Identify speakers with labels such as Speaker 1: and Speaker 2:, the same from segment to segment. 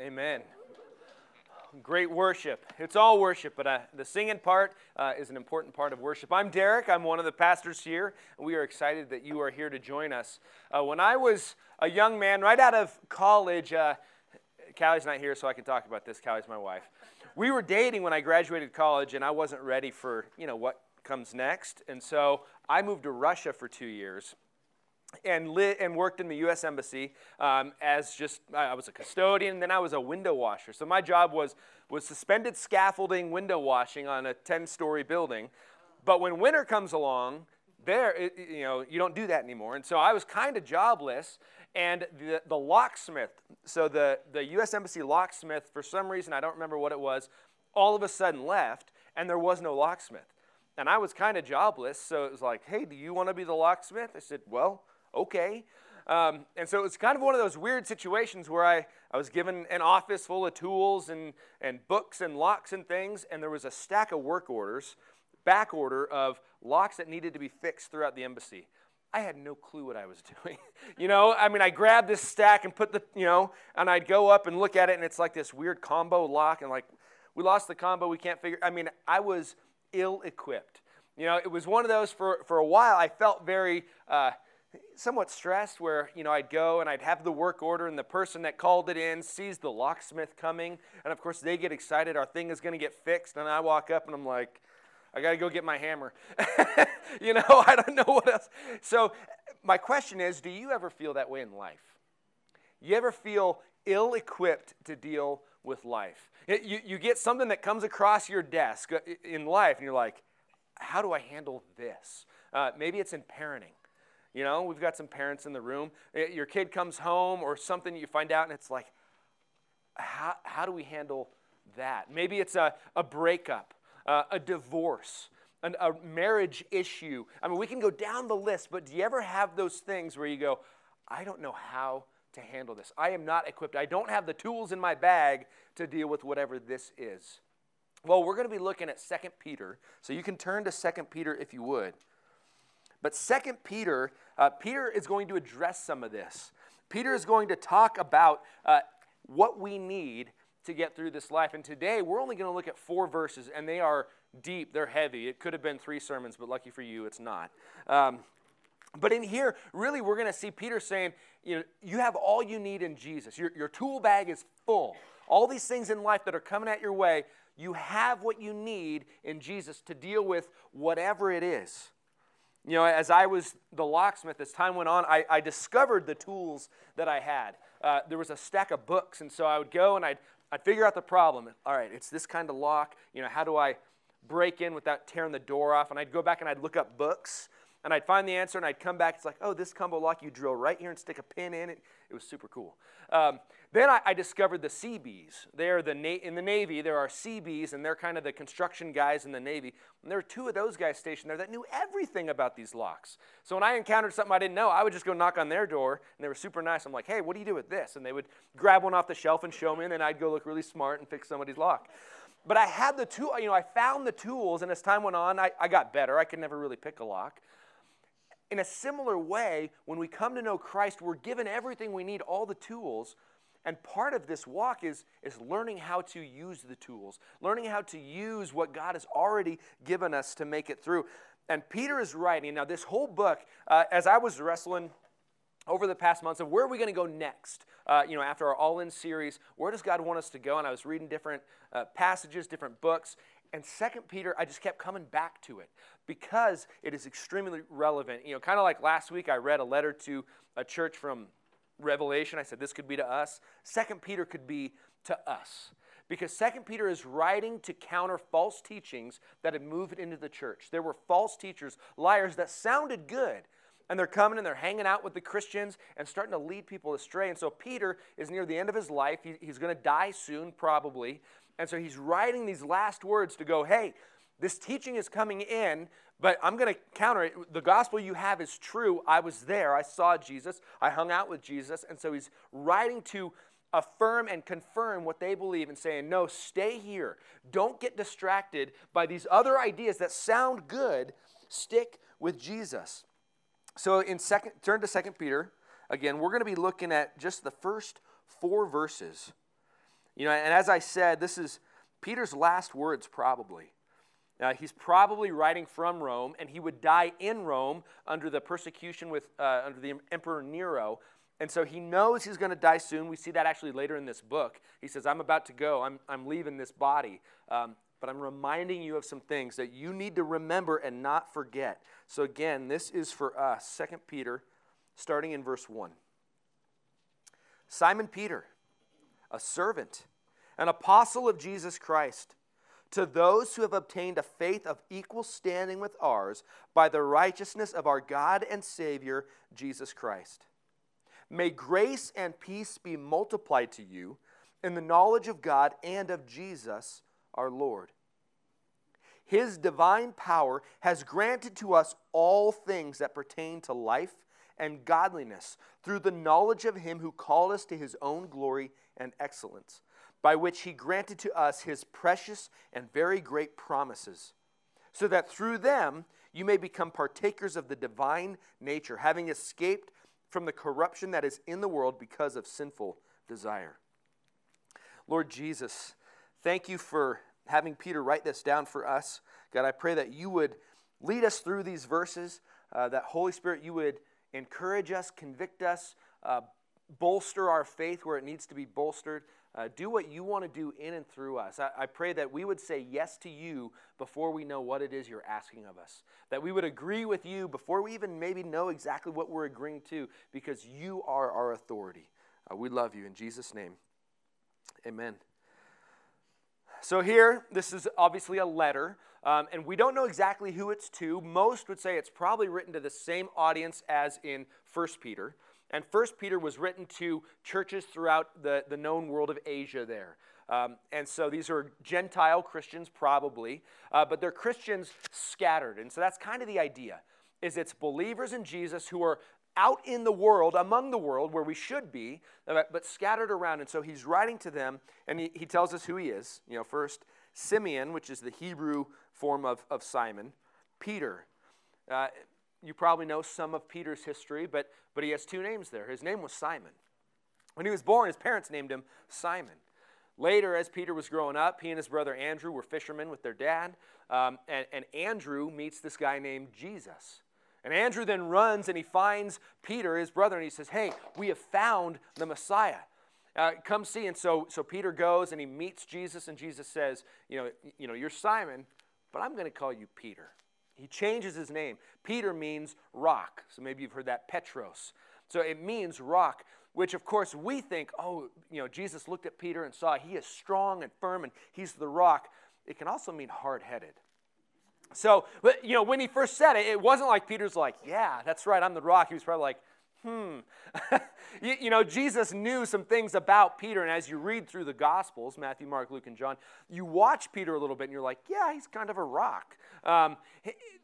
Speaker 1: Amen. Great worship. It's all worship, but uh, the singing part uh, is an important part of worship. I'm Derek. I'm one of the pastors here. We are excited that you are here to join us. Uh, when I was a young man, right out of college, uh, Callie's not here, so I can talk about this. Callie's my wife. We were dating when I graduated college, and I wasn't ready for you know what comes next, and so I moved to Russia for two years and lit and worked in the U.S. Embassy um, as just I was a custodian, then I was a window washer. So my job was was suspended scaffolding window washing on a 10-story building. But when winter comes along, there it, you know you don't do that anymore. And so I was kind of jobless. And the, the locksmith, so the, the U.S. Embassy locksmith, for some reason, I don't remember what it was, all of a sudden left, and there was no locksmith. And I was kind of jobless, so it was like, hey, do you want to be the locksmith? I said, well, okay. Um, and so it's kind of one of those weird situations where I, I was given an office full of tools and, and books and locks and things, and there was a stack of work orders, back order of locks that needed to be fixed throughout the embassy. I had no clue what I was doing. you know, I mean, I grabbed this stack and put the, you know, and I'd go up and look at it, and it's like this weird combo lock, and like, we lost the combo, we can't figure. I mean, I was ill equipped. You know, it was one of those for, for a while, I felt very, uh, somewhat stressed where you know i'd go and i'd have the work order and the person that called it in sees the locksmith coming. And of course they get excited. Our thing is going to get fixed. And i walk up and i'm like i got to go get my hammer. You know i don't know what else. So my question is do you ever feel that way in life? You ever feel ill equipped to deal with life? You, you get something that comes across your desk uh, in life and you're like how do i handle this? Uh, maybe it's in parenting you know, we've got some parents in the room. Your kid comes home or something you find out, and it's like, how, how do we handle that? Maybe it's a, a breakup, uh, a divorce, an, a marriage issue. I mean, we can go down the list, but do you ever have those things where you go, I don't know how to handle this? I am not equipped. I don't have the tools in my bag to deal with whatever this is. Well, we're going to be looking at 2 Peter. So you can turn to 2 Peter if you would. But Second Peter, uh, Peter is going to address some of this. Peter is going to talk about uh, what we need to get through this life. And today we're only going to look at four verses, and they are deep, they're heavy. It could have been three sermons, but lucky for you, it's not. Um, but in here, really, we're going to see Peter saying, you know, you have all you need in Jesus. Your, your tool bag is full. All these things in life that are coming at your way, you have what you need in Jesus to deal with whatever it is. You know, as I was the locksmith, as time went on, I, I discovered the tools that I had. Uh, there was a stack of books, and so I would go and I'd, I'd figure out the problem. All right, it's this kind of lock. You know, how do I break in without tearing the door off? And I'd go back and I'd look up books, and I'd find the answer, and I'd come back. It's like, oh, this combo lock, you drill right here and stick a pin in it. It was super cool. Um, then I, I, discovered the CBs. They are the in the Navy. There are CBs, and they're kind of the construction guys in the Navy. And there were two of those guys stationed there that knew everything about these locks. So when I encountered something I didn't know, I would just go knock on their door, and they were super nice. I'm like, hey, what do you do with this? And they would grab one off the shelf and show me, and then I'd go look really smart and fix somebody's lock. But I had the tool, you know, I found the tools, and as time went on, I, I got better. I could never really pick a lock. In a similar way, when we come to know Christ, we're given everything we need, all the tools and part of this walk is, is learning how to use the tools, learning how to use what God has already given us to make it through. And Peter is writing. Now, this whole book, uh, as I was wrestling over the past months of where are we going to go next, uh, you know, after our All In series, where does God want us to go? And I was reading different uh, passages, different books. And Second Peter, I just kept coming back to it because it is extremely relevant. You know, kind of like last week, I read a letter to a church from Revelation, I said this could be to us. Second Peter could be to us. Because Second Peter is writing to counter false teachings that had moved into the church. There were false teachers, liars that sounded good, and they're coming and they're hanging out with the Christians and starting to lead people astray. And so Peter is near the end of his life. He, he's going to die soon, probably. And so he's writing these last words to go, hey, this teaching is coming in, but I'm going to counter it. The gospel you have is true. I was there. I saw Jesus. I hung out with Jesus. And so he's writing to affirm and confirm what they believe and saying, no, stay here. Don't get distracted by these other ideas that sound good. Stick with Jesus. So in second, turn to Second Peter. Again, we're going to be looking at just the first four verses. You know, and as I said, this is Peter's last words, probably. Uh, he's probably writing from Rome, and he would die in Rome under the persecution with uh, under the Emperor Nero. And so he knows he's going to die soon. We see that actually later in this book. He says, "I'm about to go. I'm I'm leaving this body." Um, but I'm reminding you of some things that you need to remember and not forget. So again, this is for us. Second Peter, starting in verse one. Simon Peter, a servant, an apostle of Jesus Christ to those who have obtained a faith of equal standing with ours by the righteousness of our God and Savior, Jesus Christ. May grace and peace be multiplied to you in the knowledge of God and of Jesus our Lord. His divine power has granted to us all things that pertain to life and godliness through the knowledge of Him who called us to His own glory and excellence by which he granted to us his precious and very great promises, so that through them you may become partakers of the divine nature, having escaped from the corruption that is in the world because of sinful desire. Lord Jesus, thank you for having Peter write this down for us. God, I pray that you would lead us through these verses, uh, that Holy Spirit, you would encourage us, convict us, uh, bolster our faith where it needs to be bolstered. Uh, do what you want to do in and through us. I, I, pray that we would say yes to you before we know what it is you're asking of us. That we would agree with you before we even maybe know exactly what we're agreeing to, because you are our authority. Uh, we love you in Jesus' name. Amen. So, here, this is obviously a letter, um, and we don't know exactly who it's to. Most would say it's probably written to the same audience as in 1 Peter. And First Peter was written to churches throughout the, the known world of Asia there. Um, and so these are Gentile Christians, probably, uh, but they're Christians scattered. And so that's kind of the idea, is it's believers in Jesus who are out in the world, among the world, where we should be, uh, but scattered around. And so he's writing to them, and he, he tells us who he is. You know, first, Simeon, which is the Hebrew form of, of Simon, Peter. Uh, you probably know some of Peter's history, but, but he has two names there. His name was Simon. When he was born, his parents named him Simon. Later, as Peter was growing up, he and his brother Andrew were fishermen with their dad. Um, and, and Andrew meets this guy named Jesus. And Andrew then runs and he finds Peter, his brother, and he says, Hey, we have found the Messiah. Uh, come see. And so, so Peter goes and he meets Jesus, and Jesus says, You know, you know you're Simon, but I'm going to call you Peter. He changes his name. Peter means rock. So maybe you've heard that Petros. So it means rock, which of course we think, oh, you know, Jesus looked at Peter and saw he is strong and firm and he's the rock. It can also mean hard headed. So, you know, when he first said it, it wasn't like Peter's like, yeah, that's right, I'm the rock. He was probably like, hmm. you, you, know, Jesus knew some things about Peter, and as you read through the Gospels Matthew, Mark, Luke, and John you watch Peter a little bit and you're like, yeah, he's kind of a rock. Um,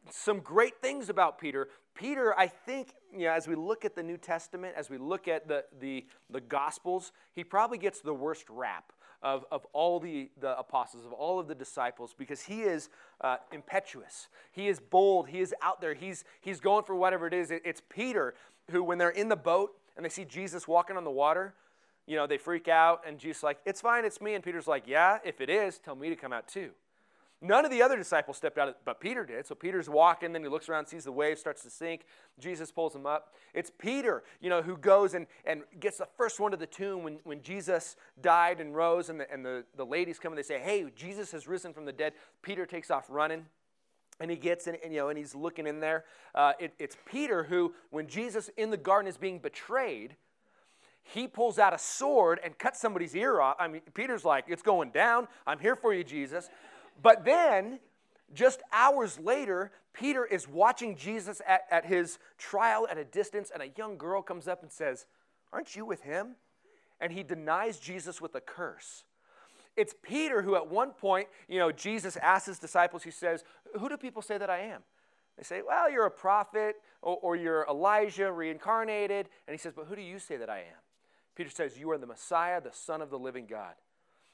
Speaker 1: some great things about Peter. Peter, I think, you know, as we look at the New Testament, as we look at the, the, the Gospels, he probably gets the worst rap of, of all the, the apostles, of all of the disciples, because he is uh, impetuous. He is bold. He is out there. He's, he's going for whatever it is. It, it's Peter who, when they're in the boat and they see Jesus walking on the water, you know, they freak out, and Jesus like, it's fine, it's me. And Peter's like, yeah, if it is, tell me to come out too. None of the other disciples stepped out, but Peter did. So Peter's walking, then he looks around, sees the wave starts to sink. Jesus pulls him up. It's Peter, you know, who goes and, and gets the first one to the tomb when, when Jesus died and rose, and, the, and the, the ladies come and they say, Hey, Jesus has risen from the dead. Peter takes off running. And he gets in, and, you know, and he's looking in there. Uh, it, it's Peter who, when Jesus in the garden is being betrayed, he pulls out a sword and cuts somebody's ear off. I mean, Peter's like, It's going down. I'm here for you, Jesus. But then, just hours later, Peter is watching Jesus at, at his trial at a distance, and a young girl comes up and says, Aren't you with him? And he denies Jesus with a curse. It's Peter who, at one point, you know, Jesus asks his disciples, he says, Who do people say that I am? They say, Well, you're a prophet, or, or you're Elijah reincarnated. And he says, But who do you say that I am? Peter says, You are the Messiah, the Son of the living God.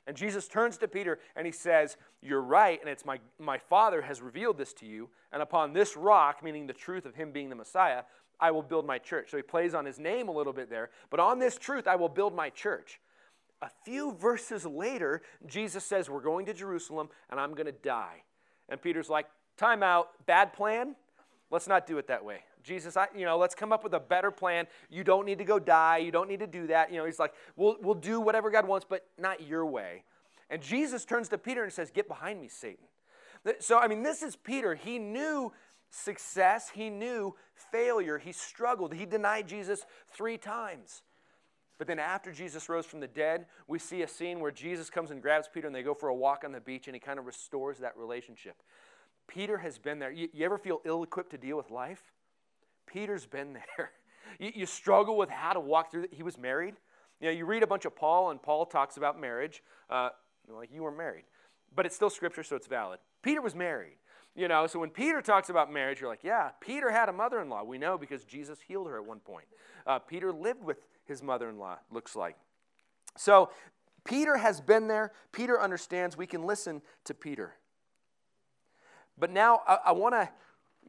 Speaker 1: And Jesus turns to Peter and he says, You're right, and it's my, my Father has revealed this to you. And upon this rock, meaning the truth of him being the Messiah, I will build my church. So he plays on his name a little bit there. But on this truth, I will build my church. A few verses later, Jesus says, We're going to Jerusalem and I'm going to die. And Peter's like, Time out, bad plan. Let's not do it that way. Jesus, I, you know, let's come up with a better plan. You don't need to go die. You don't need to do that. You know, he's like, we'll, we'll do whatever God wants, but not your way. And Jesus turns to Peter and says, Get behind me, Satan. So, I mean, this is Peter. He knew success, he knew failure, he struggled. He denied Jesus three times. But then, after Jesus rose from the dead, we see a scene where Jesus comes and grabs Peter and they go for a walk on the beach and he kind of restores that relationship. Peter has been there. You, you ever feel ill equipped to deal with life? Peter's been there. You, you struggle with how to walk through it. He was married. You know, you read a bunch of Paul, and Paul talks about marriage. Uh, like you were married, but it's still scripture, so it's valid. Peter was married. You know, so when Peter talks about marriage, you're like, yeah, Peter had a mother in law. We know because Jesus healed her at one point. Uh, Peter lived with his mother in law, looks like. So Peter has been there. Peter understands. We can listen to Peter. But now I, I want to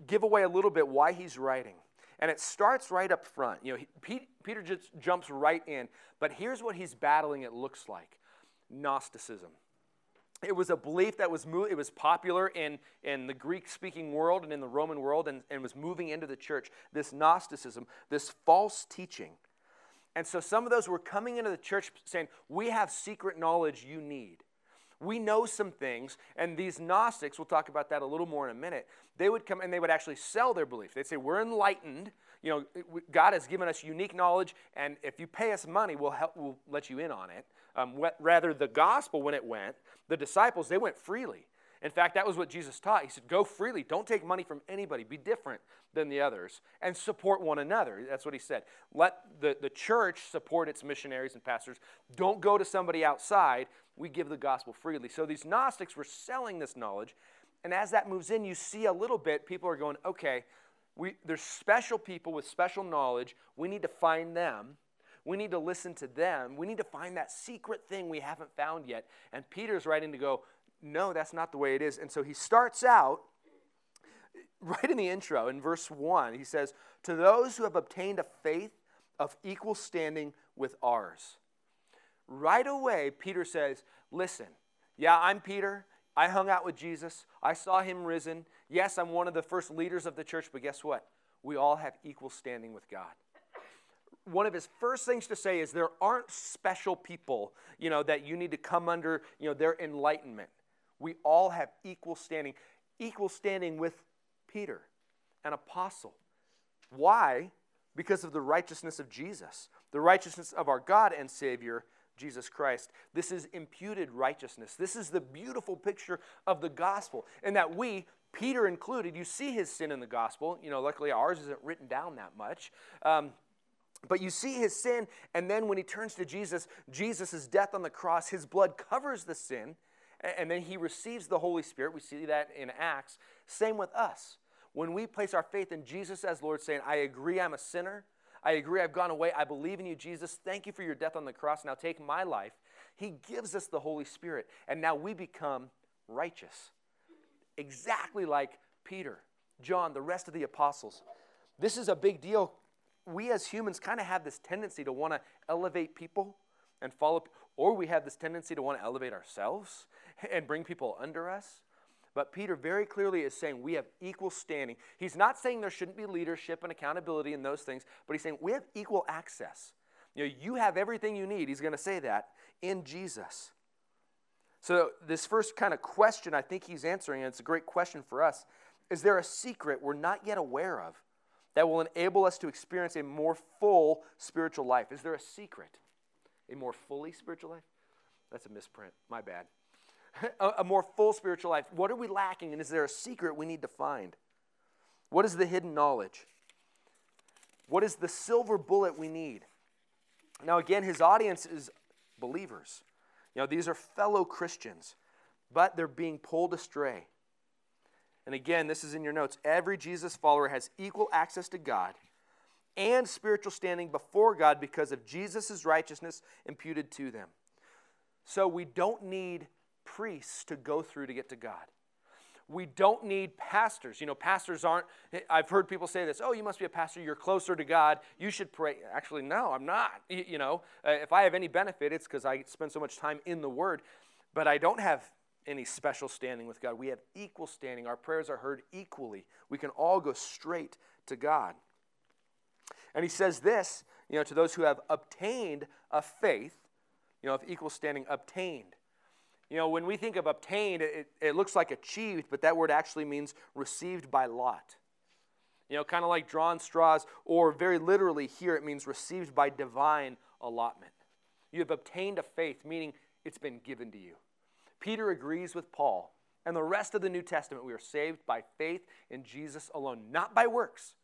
Speaker 1: give away a little bit why he's writing. And it starts right up front. You know, he, Peter just jumps right in. But here's what he's battling, it looks like Gnosticism. It was a belief that was it was popular in, in the Greek speaking world and in the Roman world and, and was moving into the church. This Gnosticism, this false teaching. And so some of those were coming into the church saying, We have secret knowledge you need. We know some things, and these Gnostics, we'll talk about that a little more in a minute, they would come and they would actually sell their belief. They'd say, We're enlightened. You know, God has given us unique knowledge, and if you pay us money, we'll, help, we'll let you in on it. Um, rather, the gospel, when it went, the disciples, they went freely. In fact, that was what Jesus taught. He said, Go freely. Don't take money from anybody. Be different than the others and support one another. That's what he said. Let the, the church support its missionaries and pastors. Don't go to somebody outside. We give the gospel freely. So these Gnostics were selling this knowledge. And as that moves in, you see a little bit, people are going, okay, we, there's special people with special knowledge. We need to find them. We need to listen to them. We need to find that secret thing we haven't found yet. And Peter's writing to go, no, that's not the way it is. And so he starts out right in the intro, in verse 1, he says, To those who have obtained a faith of equal standing with ours. Right away, Peter says, Listen, yeah, I'm Peter. I hung out with Jesus. I saw him risen. Yes, I'm one of the first leaders of the church, but guess what? We all have equal standing with God one of his first things to say is there aren't special people you know that you need to come under you know their enlightenment we all have equal standing, equal standing with Peter, an apostle. Why? Because of the righteousness of Jesus, the righteousness of our God and Savior, Jesus Christ. This is imputed righteousness. This is the beautiful picture of the gospel, and that we, Peter included, you see his sin in the gospel. You know, luckily ours isn't written down that much. Um, but you see his sin, and then when he turns to Jesus, Jesus' death on the cross, his blood covers the sin, and then he receives the Holy Spirit. We see that in Acts. Same with us. When we place our faith in Jesus as Lord, saying, I agree I'm a sinner. I agree I've gone away. I believe in you, Jesus. Thank you for your death on the cross. Now take my life. He gives us the Holy Spirit. And now we become righteous. Exactly like Peter, John, the rest of the apostles. This is a big deal. We as humans kind of have this tendency to want to elevate people and follow, or we have this tendency to want to elevate ourselves and bring people under us. But Peter very clearly is saying we have equal standing. He's not saying there shouldn't be leadership and accountability and those things, but he's saying we have equal access. You know, you have everything you need. He's going to say that in Jesus. So, this first kind of question I think he's answering, and it's a great question for us is there a secret we're not yet aware of that will enable us to experience a more full spiritual life? Is there a secret? A more fully spiritual life? That's a misprint. My bad. a, a more full spiritual life. What are we lacking, and is there a secret we need to find? What is the hidden knowledge? What is the silver bullet we need? Now, again, his audience is believers. You know, these are fellow Christians, but they're being pulled astray. And again, this is in your notes. Every Jesus follower has equal access to God and spiritual standing before God because of Jesus' righteousness imputed to them. So we don't need priests to go through to get to God. we don't need pastors. You know, pastors aren't, I've heard people say this, oh, you must be a pastor, you're closer to God, you should pray. Actually, no, I'm not. You know, uh, if I have any benefit, it's because I spend so much time in the Word, but I don't have any special standing with God. We have equal standing. Our prayers are heard equally. We can all go straight to God. And he says this, you know, to those who have obtained a faith, you know, of equal standing, obtained. You know, when we think of obtained, it, it looks like achieved, but that word actually means received by lot. You know, kind of like drawn straws, or very literally here, it means received by divine allotment. You have obtained a faith, meaning it's been given to you. Peter agrees with Paul and the rest of the New Testament. We are saved by faith in Jesus alone, not by works.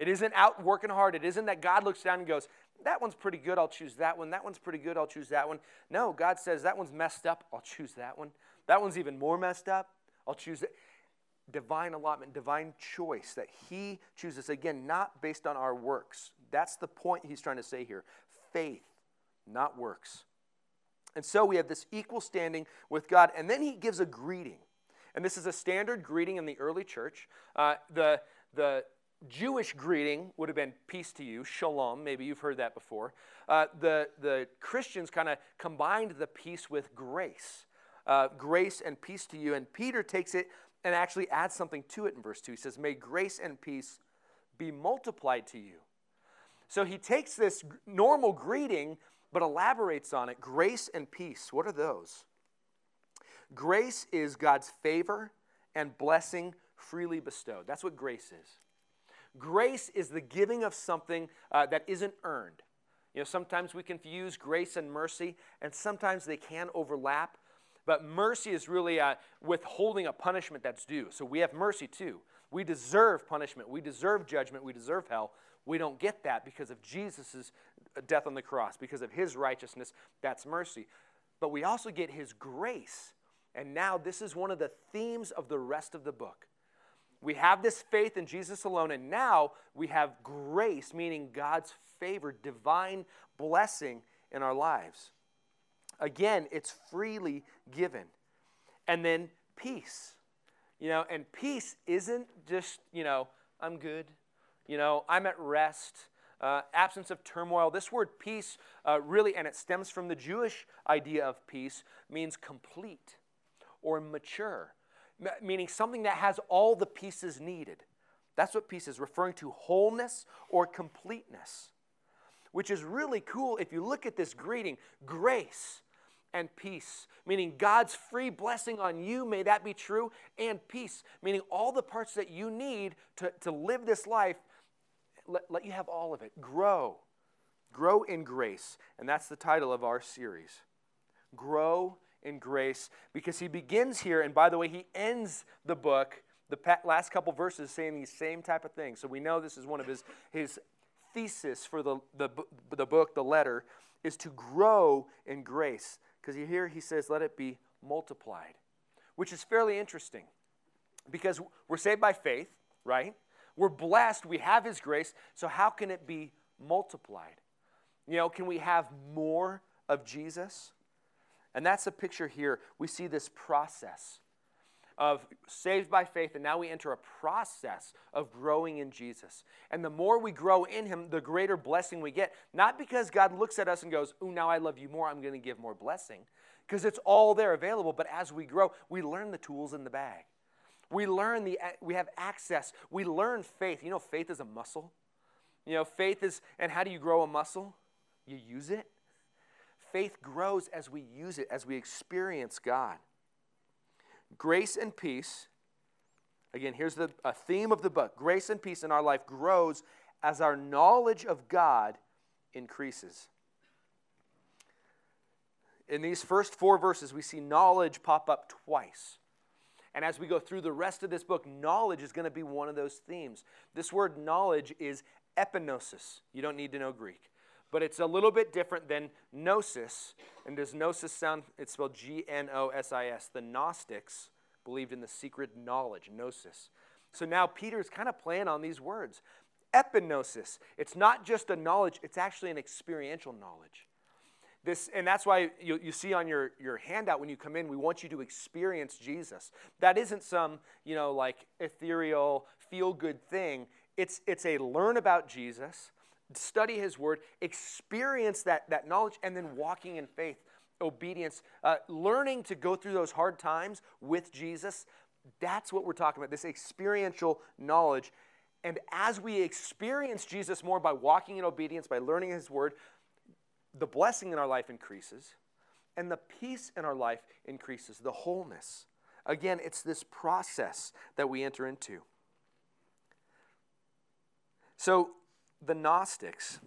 Speaker 1: It isn't out working hard. It isn't that God looks down and goes, that one's pretty good, I'll choose that one. That one's pretty good, I'll choose that one. No, God says, that one's messed up, I'll choose that one. That one's even more messed up, I'll choose it. Divine allotment, divine choice that He chooses. Again, not based on our works. That's the point He's trying to say here. Faith, not works. And so we have this equal standing with God. And then He gives a greeting. And this is a standard greeting in the early church. Uh, the, the Jewish greeting would have been peace to you, shalom. Maybe you've heard that before. Uh, the, the Christians kind of combined the peace with grace. Uh, grace and peace to you. And Peter takes it and actually adds something to it in verse 2. He says, May grace and peace be multiplied to you. So he takes this normal greeting but elaborates on it. Grace and peace, what are those? Grace is God's favor and blessing freely bestowed. That's what grace is. Grace is the giving of something uh, that isn't earned. You know, sometimes we confuse grace and mercy, and sometimes they can overlap. But mercy is really uh, withholding a punishment that's due. So we have mercy too. We deserve punishment. We deserve judgment. We deserve hell. We don't get that because of Jesus' death on the cross, because of his righteousness. That's mercy. But we also get his grace. And now this is one of the themes of the rest of the book. We have this faith in Jesus alone, and now we have grace, meaning God's favor, divine blessing in our lives. Again, it's freely given. And then peace. You know, and peace isn't just, you know, I'm good, you know, I'm at rest, uh, absence of turmoil. This word peace uh, really, and it stems from the Jewish idea of peace, means complete or mature meaning something that has all the pieces needed. That's what peace is, referring to wholeness or completeness, which is really cool if you look at this greeting grace and peace, meaning God's free blessing on you, may that be true, and peace, meaning all the parts that you need to, to live this life, let, let you have all of it. Grow. Grow in grace. And that's the title of our series. Grow in grace because he begins here, and by the way, he ends the book, the last couple verses, saying these same type of things. So we know this is one of his, his thesis for the, the, the book, the letter, is to grow in grace. Because here he says, let it be multiplied, which is fairly interesting because we're saved by faith, right? We're blessed, we have his grace, so how can it be multiplied? You know, can we have more of Jesus? And that's the picture here. We see this process of saved by faith, and now we enter a process of growing in Jesus. And the more we grow in Him, the greater blessing we get. Not because God looks at us and goes, Ooh, now I love you more, I'm going to give more blessing. Because it's all there available. But as we grow, we learn the tools in the bag. We learn the, we have access. We learn faith. You know, faith is a muscle. You know, faith is, and how do you grow a muscle? You use it faith grows as we use it, as we experience God. Grace and peace, again, here's the a theme of the book grace and peace in our life grows as our knowledge of God increases. In these first four verses, we see knowledge pop up twice. And as we go through the rest of this book, knowledge is going to be one of those themes. This word knowledge is epignosis. You don't need to know Greek but it's a little bit different than gnosis. And does gnosis sound, it's spelled G N O S I S. The Gnostics believed in the secret knowledge, gnosis. So now Peter's kind of playing on these words. Epignosis, it's not just a knowledge, it's actually an experiential knowledge. This, and that's why you, you see on your, your handout when you come in, we want you to experience Jesus. That isn't some, you know, like ethereal, feel good thing. It's, it's a learn about Jesus, study his word, experience that, that knowledge, and then walking in faith, obedience, uh, learning to go through those hard times with Jesus. That's what we're talking about this experiential knowledge. And as we experience Jesus more by walking in obedience, by learning his word, the blessing in our life increases and the peace in our life increases, the wholeness. Again, it's this process that we enter into. So, the Gnostics,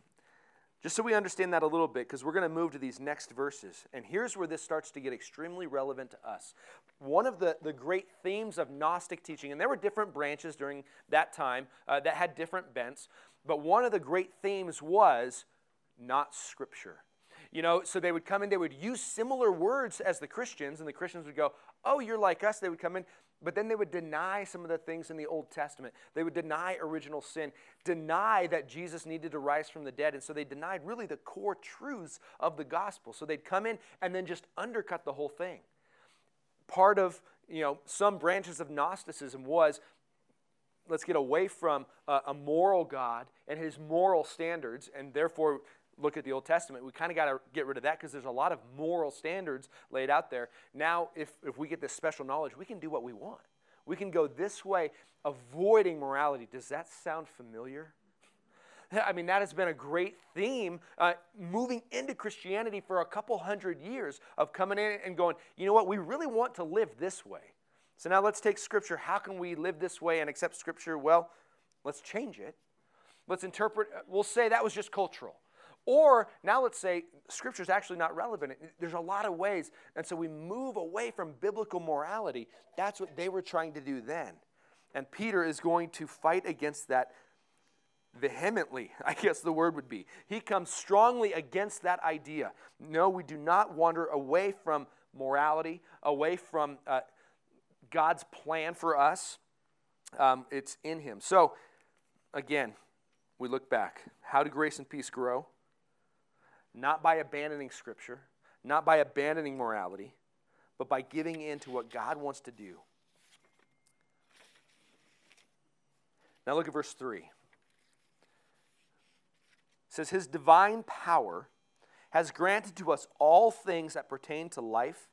Speaker 1: just so we understand that a little bit, because we're going to move to these next verses. And here's where this starts to get extremely relevant to us. One of the, the great themes of Gnostic teaching, and there were different branches during that time uh, that had different bents, but one of the great themes was not Scripture. You know, so they would come in, they would use similar words as the Christians, and the Christians would go, Oh, you're like us. They would come in, but then they would deny some of the things in the Old Testament. They would deny original sin, deny that Jesus needed to rise from the dead. And so they denied really the core truths of the gospel. So they'd come in and then just undercut the whole thing. Part of, you know, some branches of Gnosticism was let's get away from a, moral God and his moral standards, and therefore look at the Old Testament, we kind of got to get rid of that because there's a lot of moral standards laid out there. Now, if, if we get this special knowledge, we can do what we want. We can go this way, avoiding morality. Does that sound familiar? I mean, that has been a great theme uh, moving into Christianity for a couple hundred years of coming in and going, you know what, we really want to live this way. So now let's take Scripture. How can we live this way and accept Scripture? Well, let's change it. Let's interpret, we'll say that was just cultural. Or now let's say scripture is actually not relevant. There's a lot of ways. And so we move away from biblical morality. That's what they were trying to do then. And Peter is going to fight against that vehemently, I guess the word would be. He comes strongly against that idea. No, we do not wander away from morality, away from uh, God's plan for us. Um, it's in Him. So, again, we look back. How do grace and peace grow? Not by abandoning Scripture, not by abandoning morality, but by giving in to what God wants to do. Now look at verse 3. It says, His divine power has granted to us all things that pertain to life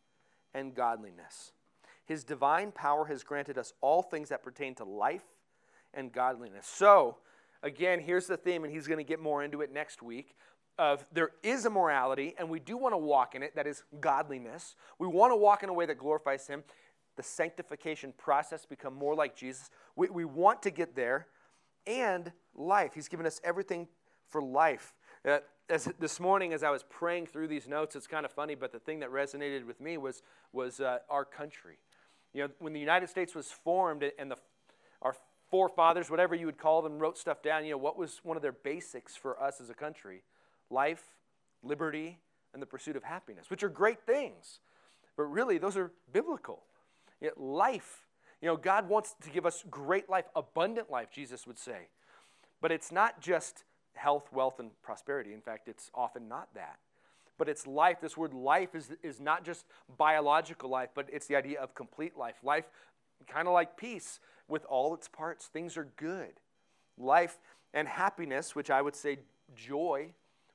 Speaker 1: and godliness. His divine power has granted us all things that pertain to life and godliness. So, again, here's the theme, and he's going to get more into it next week of there is a morality and we do want to walk in it that is godliness. We want to walk in a way that glorifies him. The sanctification process become more like jesus. We, we want to get there. And life he's given us everything for life. Uh, as this morning as i was praying through these notes it's kind of funny but the thing that resonated with me was was uh, our country. You know when the united states was formed and the our forefathers whatever you would call them wrote stuff down you know what was one of their basics for us as a country life, liberty, and the pursuit of happiness, which are great things. But really, those are biblical. Yet life, you know, God wants to give us great life, abundant life, Jesus would say. But it's not just health, wealth, and prosperity. In fact, it's often not that. But it's life. This word life is, is not just biological life, but it's the idea of complete life. Life, kind of like peace, with all its parts. Things are good. Life and happiness, which I would say joy,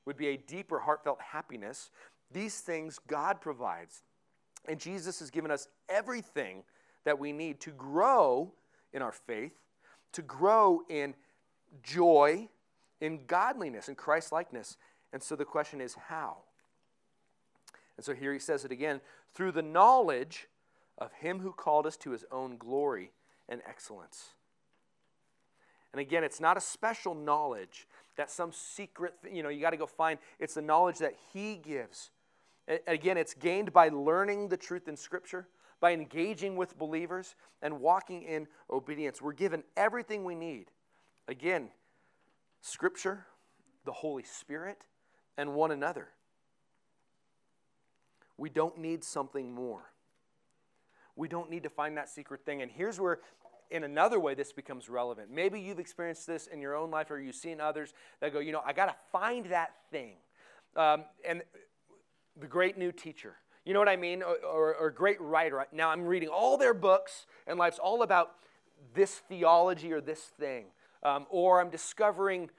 Speaker 1: would be a deeper, heartfelt happiness. These things God provides. And Jesus has given us everything that we need to grow in our faith, to grow in joy, in godliness, in Christ likeness. And so the question is, how? And so here he says it again through the knowledge of him who called us to his own glory and excellence. And again, it's not a special knowledge that some secret, you know, you got to go find. It's the knowledge that He gives. Again, it's gained by learning the truth in Scripture, by engaging with believers, and walking in obedience. We're given everything we need. Again, Scripture, the Holy Spirit, and one another. We don't need something more. We don't need to find that secret thing. And here's where in another way this becomes relevant. Maybe you've experienced this in your own life or you've seen others that go, you know, I got to find that thing. Um, and the great new teacher. You know what I mean? Or, or great writer. Now I'm reading all their books, and life's all about this theology or this thing. Um, or I'm discovering,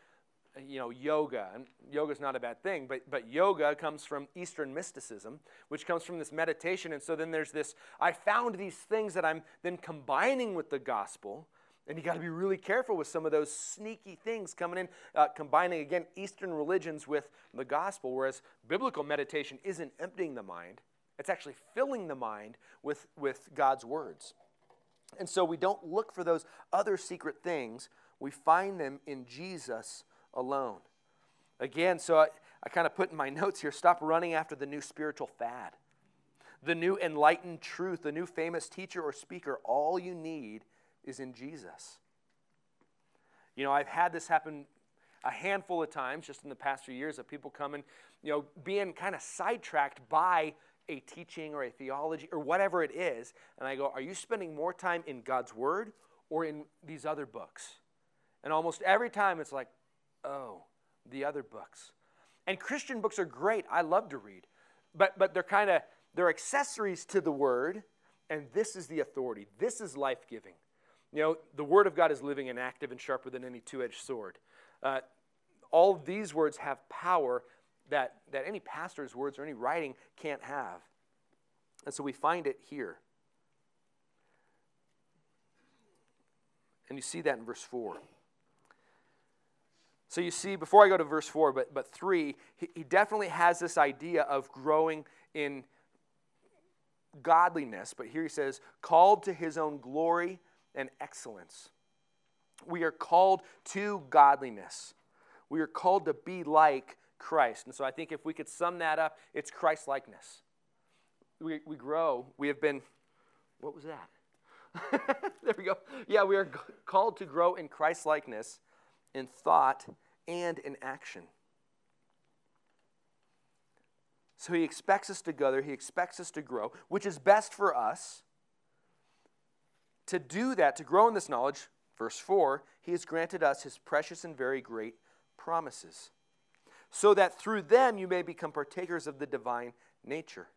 Speaker 1: you know, yoga. And yoga is not a bad thing, but, but yoga comes from Eastern mysticism, which comes from this meditation. And so then there's this I found these things that I'm then combining with the gospel. And you got to be really careful with some of those sneaky things coming in, uh, combining again Eastern religions with the gospel, whereas biblical meditation isn't emptying the mind, it's actually filling the mind with, with God's words. And so we don't look for those other secret things, we find them in Jesus alone. Again, so I, I kind of put in my notes here stop running after the new spiritual fad, the new enlightened truth, the new famous teacher or speaker. All you need is in Jesus. You know, I've had this happen a handful of times just in the past few years of people coming, you know, being kind of sidetracked by a teaching or a theology or whatever it is. And I go, Are you spending more time in God's Word or in these other books? And almost every time it's like, Oh, the other books. And Christian books are great. I love to read. But, but they're kind of, they're accessories to the Word. And this is the authority. This is life giving. You know, the Word of God is living and active and sharper than any two edged sword. Uh, all these words have power that, that any pastor's words or any writing can't have. And so we find it here. And you see that in verse 4. So you see, before I go to verse 4, but, but 3, he, he definitely has this idea of growing in godliness. But here he says, called to his own glory and excellence. We are called to godliness. We are called to be like Christ. And so I think if we could sum that up, it's Christ likeness. We, we grow. We have been, what was that? there we go. Yeah, we are called to grow in Christ likeness in thought and in action. So he expects us to go there, he expects us to grow, which is best for us. To do that, to grow in this knowledge, verse 4, he has granted us his precious and very great promises, so that through them you may become partakers of the divine nature,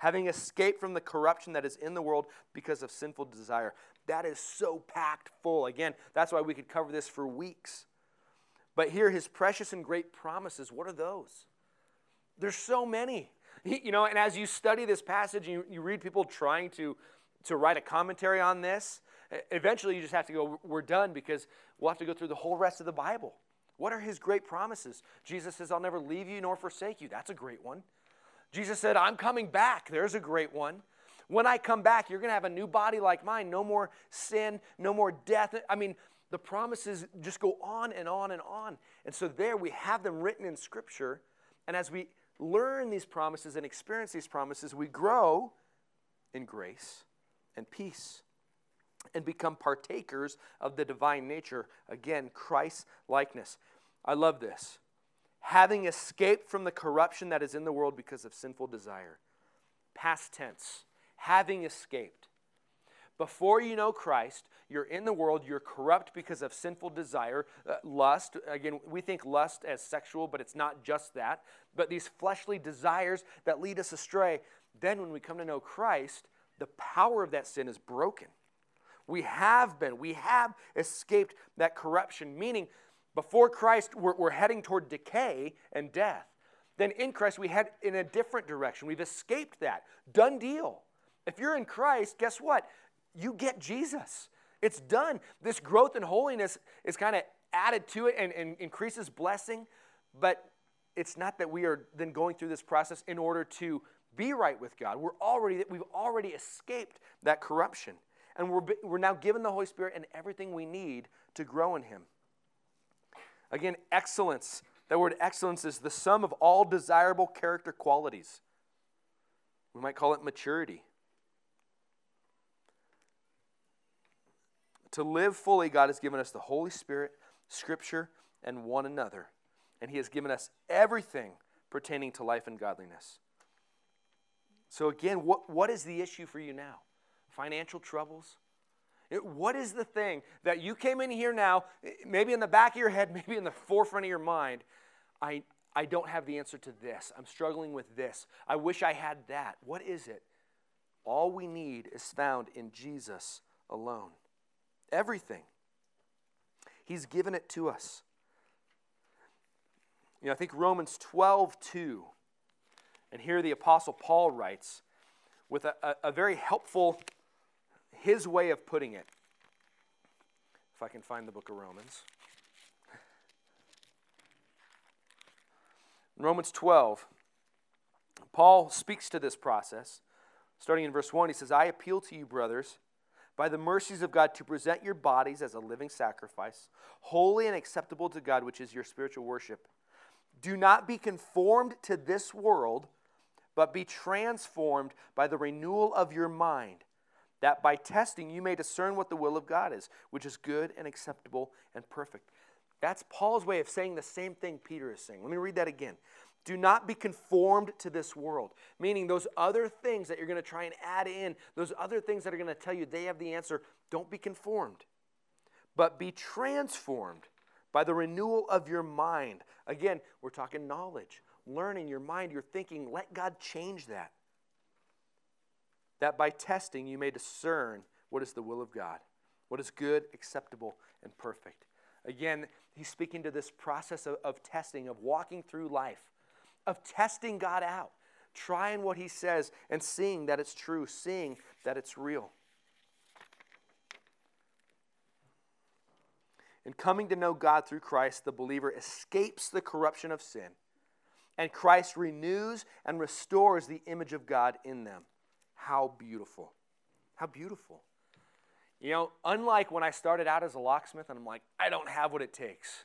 Speaker 1: having escaped from the corruption that is in the world because of sinful desire. That is so packed full. Again, that's why we could cover this for weeks. But here, his precious and great promises, what are those? There's so many. You know, and as you study this passage, you, you read people trying to to write a commentary on this. Eventually, you just have to go, we're done because we'll have to go through the whole rest of the Bible. What are his great promises? Jesus says, I'll never leave you nor forsake you. That's a great one. Jesus said, I'm coming back. There's a great one. When I come back, you're going to have a new body like mine. No more sin, no more death. I mean, the promises just go on and on and on. And so, there we have them written in Scripture. And as we learn these promises and experience these promises, we grow in grace and peace and become partakers of the divine nature. Again, Christ likeness. I love this. Having escaped from the corruption that is in the world because of sinful desire. Past tense. Having escaped. Before you know Christ, you're in the world, you're corrupt because of sinful desire, uh, lust. Again, we think lust as sexual, but it's not just that. But these fleshly desires that lead us astray. Then, when we come to know Christ, the power of that sin is broken. We have been, we have escaped that corruption, meaning before Christ, we're, we're heading toward decay and death. Then in Christ, we head in a different direction. We've escaped that. Done deal. If you're in Christ, guess what? You get Jesus. It's done. This growth in holiness is kind of added to it and, and increases blessing, but it's not that we are then going through this process in order to be right with God. We're already, that we've already escaped that corruption. And we're, we're now given the Holy Spirit and everything we need to grow in Him. Again, excellence. That word excellence is the sum of all desirable character qualities. We might call it maturity. To live fully, God has given us the Holy Spirit, Scripture, and one another. And He has given us everything pertaining to life and godliness. So, again, what, what is the issue for you now? Financial troubles? What is the thing that you came in here now, maybe in the back of your head, maybe in the forefront of your mind? I, I don't have the answer to this. I'm struggling with this. I wish I had that. What is it? All we need is found in Jesus alone. Everything. He's given it to us. You know, I think Romans 12, 2, and here the Apostle Paul writes with a, a, a very helpful, his way of putting it. If I can find the book of Romans. In Romans 12, Paul speaks to this process. Starting in verse 1, he says, I appeal to you, brothers, by the mercies of God, to present your bodies as a living sacrifice, holy and acceptable to God, which is your spiritual worship. Do not be conformed to this world, but be transformed by the renewal of your mind, that by testing you may discern what the will of God is, which is good and acceptable and perfect. That's Paul's way of saying the same thing Peter is saying. Let me read that again. Do not be conformed to this world, meaning those other things that you're going to try and add in, those other things that are going to tell you they have the answer, don't be conformed, but be transformed by the renewal of your mind. Again, we're talking knowledge, learning your mind, your thinking. Let God change that. That by testing you may discern what is the will of God, what is good, acceptable, and perfect. Again, he's speaking to this process of, of testing, of walking through life, of testing God out, trying what he says and seeing that it's true, seeing that it's real. In coming to know God through Christ, the believer escapes the corruption of sin, and Christ renews and restores the image of God in them. How beautiful! How beautiful. You know, unlike when I started out as a locksmith and I'm like, I don't have what it takes.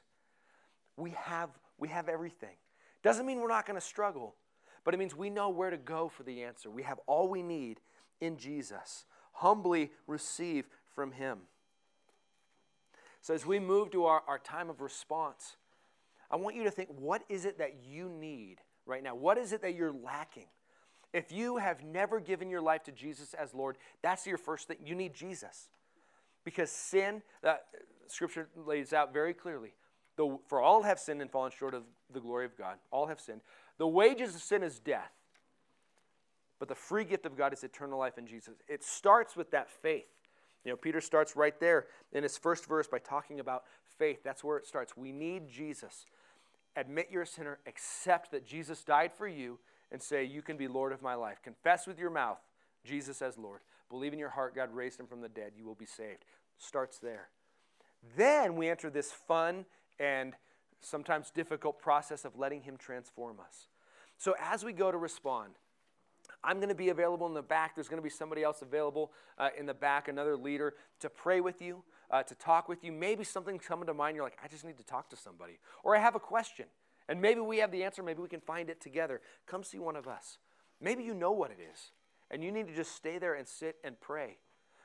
Speaker 1: We have, we have everything. Doesn't mean we're not going to struggle, but it means we know where to go for the answer. We have all we need in Jesus. Humbly receive from Him. So, as we move to our, our time of response, I want you to think what is it that you need right now? What is it that you're lacking? If you have never given your life to Jesus as Lord, that's your first thing. You need Jesus. Because sin, that scripture lays out very clearly. The, for all have sinned and fallen short of the glory of God. All have sinned. The wages of sin is death. But the free gift of God is eternal life in Jesus. It starts with that faith. You know, Peter starts right there in his first verse by talking about faith. That's where it starts. We need Jesus. Admit you're a sinner, accept that Jesus died for you, and say, You can be Lord of my life. Confess with your mouth Jesus as Lord. Believe in your heart God raised him from the dead. You will be saved. Starts there. Then we enter this fun and sometimes difficult process of letting him transform us. So as we go to respond, I'm going to be available in the back. There's going to be somebody else available uh, in the back, another leader, to pray with you, uh, to talk with you. Maybe something's coming to mind. You're like, I just need to talk to somebody. Or I have a question. And maybe we have the answer. Maybe we can find it together. Come see one of us. Maybe you know what it is and you need to just stay there and sit and pray.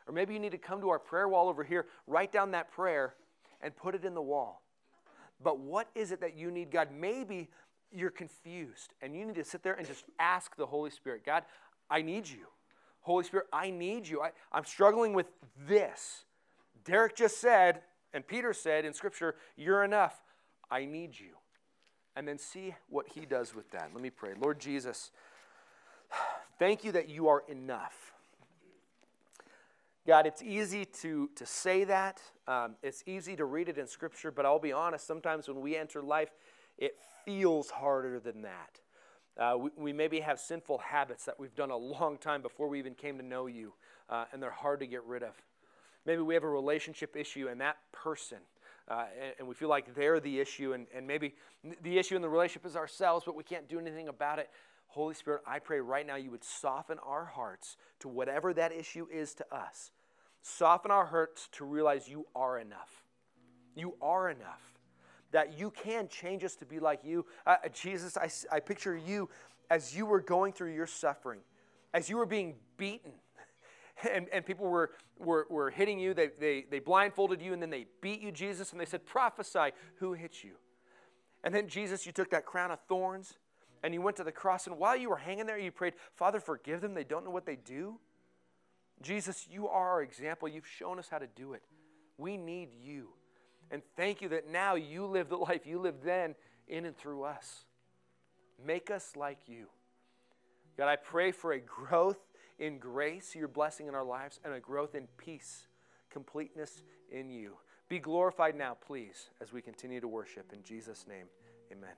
Speaker 1: Or maybe you need to come to our prayer wall over here, write down that prayer, and put it in the wall. But what is it that you need, God? Maybe you're confused and you need to sit there and just ask the Holy Spirit God, I need you. Holy Spirit, I need you. I, I'm struggling with this. Derek just said, and Peter said in Scripture, You're enough. I need you. And then see what he does with that. Let me pray. Lord Jesus, Thank you that you are enough. God, it's easy to, to say that. Um, it's easy to read it in Scripture, but I'll be honest, sometimes when we enter life, it feels harder than that. Uh, we, we, maybe have sinful habits that we've done a long time before we even came to know you, uh, and they're hard to get rid of. Maybe we have a relationship issue, and that person, uh, and, and, we feel like they're the issue, and, and maybe the issue in the relationship is ourselves, but we can't do anything about it. Holy Spirit, I pray right now you would soften our hearts to whatever that issue is to us. Soften our hearts to realize you are enough. You are enough. That you can change us to be like you. Uh, Jesus, I, I picture you as you were going through your suffering, as you were being beaten. And, and people were, were, were hitting you, they, they, they blindfolded you, and then they beat you, Jesus, and they said, Prophesy, who hit you? And then, Jesus, you took that crown of thorns and you went to the cross, and while you were hanging there, you prayed, Father, forgive them. They don't know what they do. Jesus, you are our example. You've shown us how to do it. We need you. And thank you that now you live the life you lived then in and through us. Make us like you. God, I pray for a growth in grace, your blessing in our lives, and a growth in peace, completeness in you. Be glorified now, please, as we continue to worship. In Jesus' name, amen.